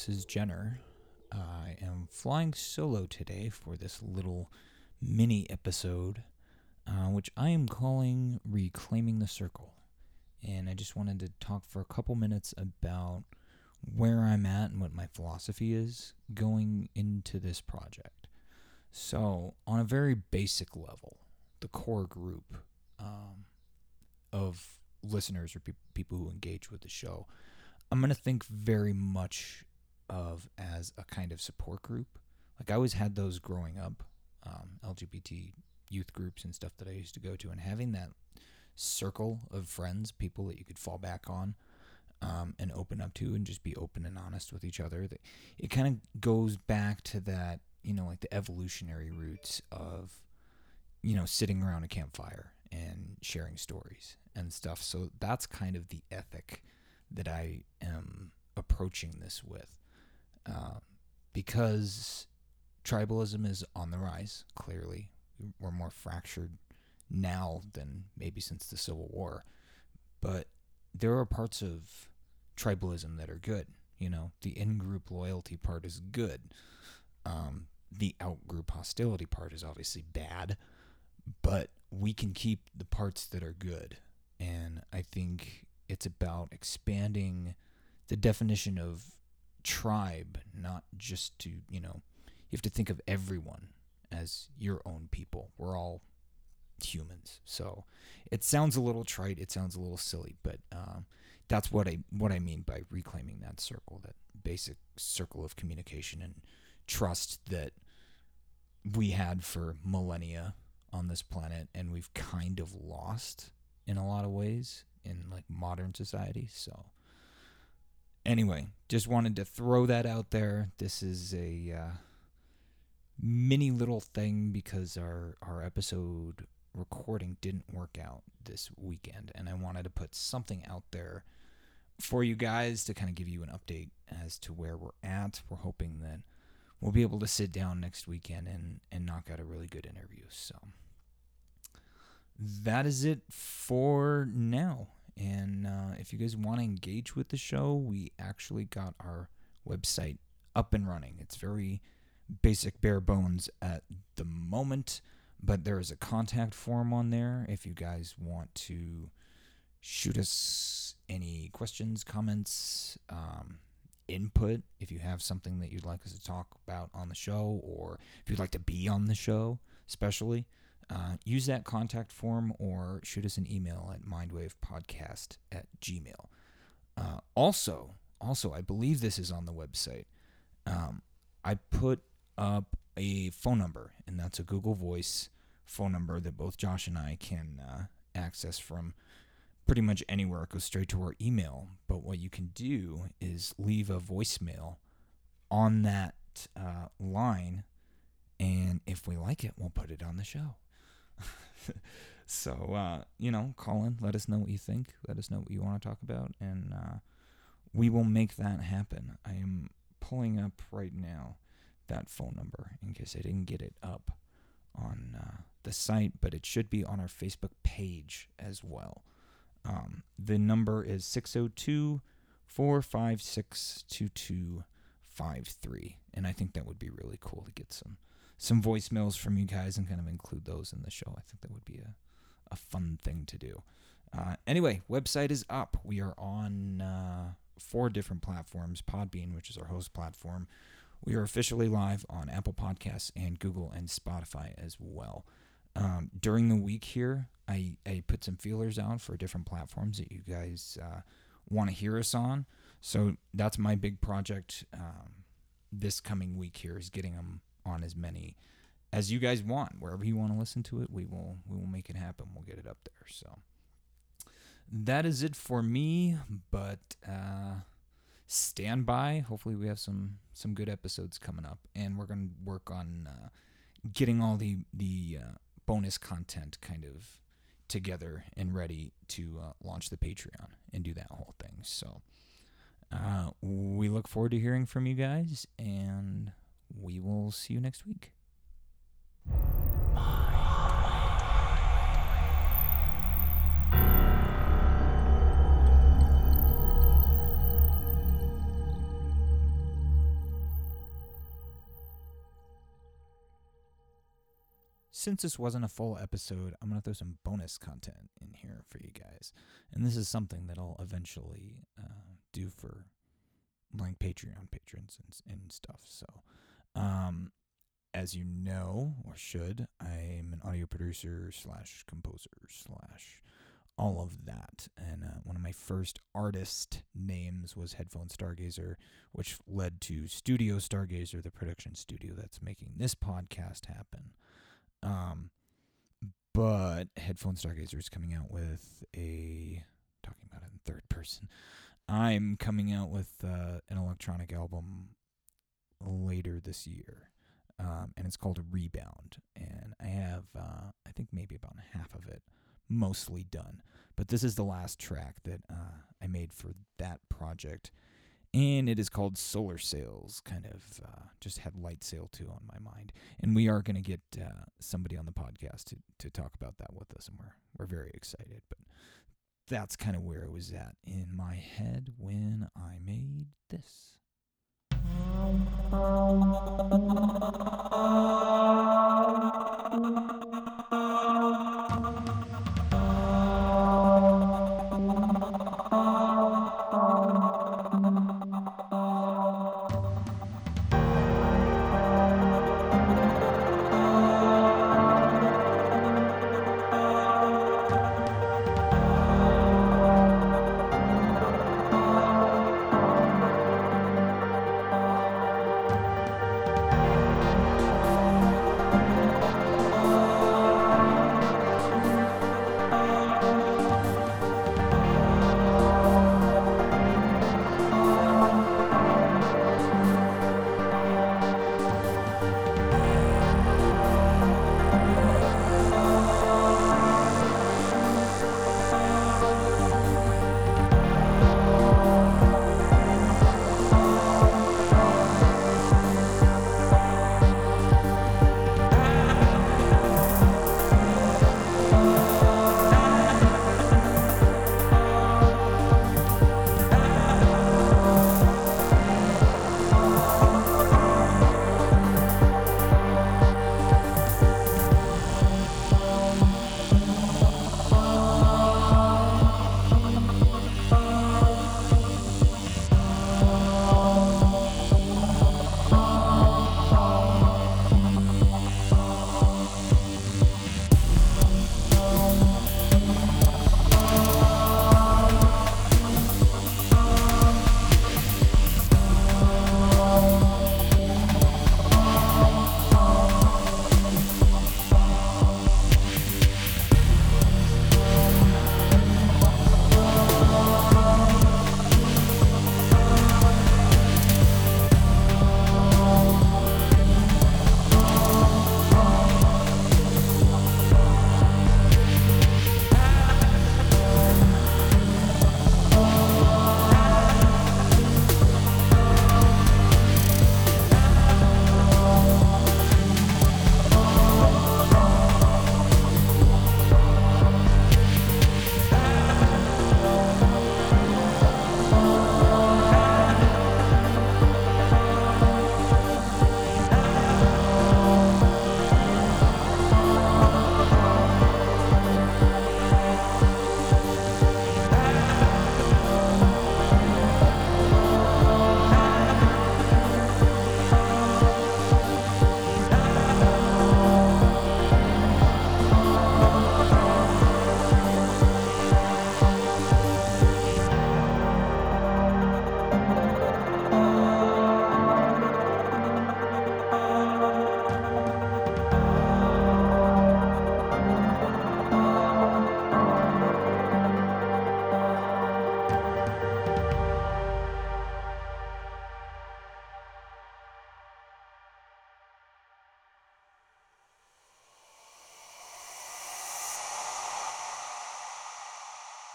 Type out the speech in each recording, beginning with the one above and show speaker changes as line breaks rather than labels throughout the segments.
This is Jenner. I am flying solo today for this little mini episode, uh, which I am calling Reclaiming the Circle. And I just wanted to talk for a couple minutes about where I'm at and what my philosophy is going into this project. So, on a very basic level, the core group um, of listeners or pe- people who engage with the show, I'm going to think very much of as a kind of support group. Like I always had those growing up, um, LGBT youth groups and stuff that I used to go to, and having that circle of friends, people that you could fall back on. Um, and open up to and just be open and honest with each other. That it kind of goes back to that, you know, like the evolutionary roots of, you know, sitting around a campfire and sharing stories and stuff. So that's kind of the ethic that I am approaching this with. Uh, because tribalism is on the rise, clearly. We're more fractured now than maybe since the Civil War. But there are parts of tribalism that are good. You know, the in group loyalty part is good. Um, the out group hostility part is obviously bad, but we can keep the parts that are good. And I think it's about expanding the definition of tribe, not just to, you know, you have to think of everyone as your own people. We're all humans. So it sounds a little trite, it sounds a little silly, but um, that's what I what I mean by reclaiming that circle, that basic circle of communication and trust that we had for millennia on this planet and we've kind of lost in a lot of ways in like modern society. So anyway, just wanted to throw that out there. This is a uh, mini little thing because our our episode recording didn't work out this weekend and I wanted to put something out there for you guys to kind of give you an update as to where we're at. We're hoping that we'll be able to sit down next weekend and and knock out a really good interview. So that is it for now. And uh, if you guys want to engage with the show, we actually got our website up and running. It's very basic, bare bones at the moment, but there is a contact form on there if you guys want to shoot us any questions, comments, um, input. If you have something that you'd like us to talk about on the show, or if you'd like to be on the show, especially uh, use that contact form or shoot us an email at mindwavepodcast at gmail. Uh, also, also, I believe this is on the website. Um, I put up a phone number, and that's a Google Voice phone number that both Josh and I can uh, access from pretty much anywhere. It goes straight to our email. But what you can do is leave a voicemail on that uh, line, and if we like it, we'll put it on the show. so uh, you know, call in, let us know what you think, let us know what you want to talk about, and uh, we will make that happen. I am pulling up right now that phone number in case I didn't get it up on uh, the site, but it should be on our Facebook page as well. Um, the number is 602 456 2253. And I think that would be really cool to get some some voicemails from you guys and kind of include those in the show. I think that would be a, a fun thing to do. Uh, anyway, website is up. We are on uh, four different platforms Podbean, which is our host platform. We are officially live on Apple Podcasts and Google and Spotify as well. Um, during the week here, I, I put some feelers out for different platforms that you guys uh, want to hear us on. So that's my big project um, this coming week here is getting them on as many as you guys want. Wherever you want to listen to it, we will we will make it happen. We'll get it up there. So that is it for me. But uh, stand by. Hopefully, we have some some good episodes coming up, and we're gonna work on uh, getting all the the uh, bonus content kind of together and ready to uh, launch the Patreon and do that whole thing. So. Uh, we look forward to hearing from you guys, and we will see you next week. Since this wasn't a full episode, I'm going to throw some bonus content in here for you guys. And this is something that I'll eventually uh, do for like Patreon patrons and, and stuff. So, um, as you know or should, I'm an audio producer slash composer slash all of that. And uh, one of my first artist names was Headphone Stargazer, which led to Studio Stargazer, the production studio that's making this podcast happen. Um, but Headphone Stargazer is coming out with a talking about it in third person. I'm coming out with uh, an electronic album later this year, um, and it's called Rebound. And I have, uh, I think, maybe about half of it mostly done. But this is the last track that uh, I made for that project. And it is called Solar Sails, kind of uh, just had LightSail 2 on my mind. And we are going to get uh, somebody on the podcast to, to talk about that with us, and we're, we're very excited. But that's kind of where it was at in my head when I made this. Thank you.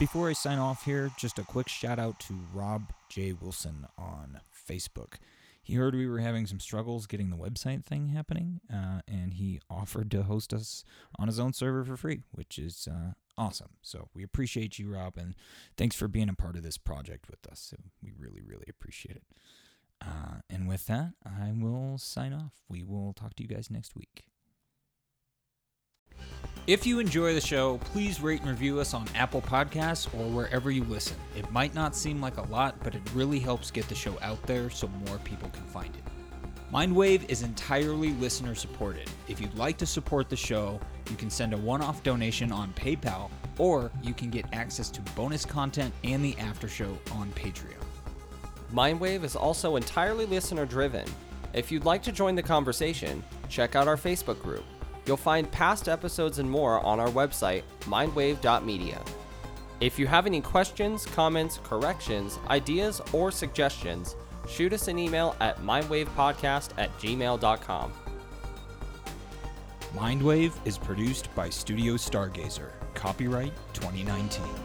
Before I sign off here, just a quick shout out to Rob J. Wilson on Facebook. He heard we were having some struggles getting the website thing happening, uh, and he offered to host us on his own server for free, which is uh, awesome. So we appreciate you, Rob, and thanks for being a part of this project with us. So we really, really appreciate it. Uh, and with that, I will sign off. We will talk to you guys next week. If you enjoy the show, please rate and review us on Apple Podcasts or wherever you listen. It might not seem like a lot, but it really helps get the show out there so more people can find it. Mindwave is entirely listener supported. If you'd like to support the show, you can send a one off donation on PayPal, or you can get access to bonus content and the after show on Patreon.
Mindwave is also entirely listener driven. If you'd like to join the conversation, check out our Facebook group. You'll find past episodes and more on our website, mindwave.media. If you have any questions, comments, corrections, ideas, or suggestions, shoot us an email at mindwavepodcast at gmail.com.
Mindwave is produced by Studio Stargazer. Copyright 2019.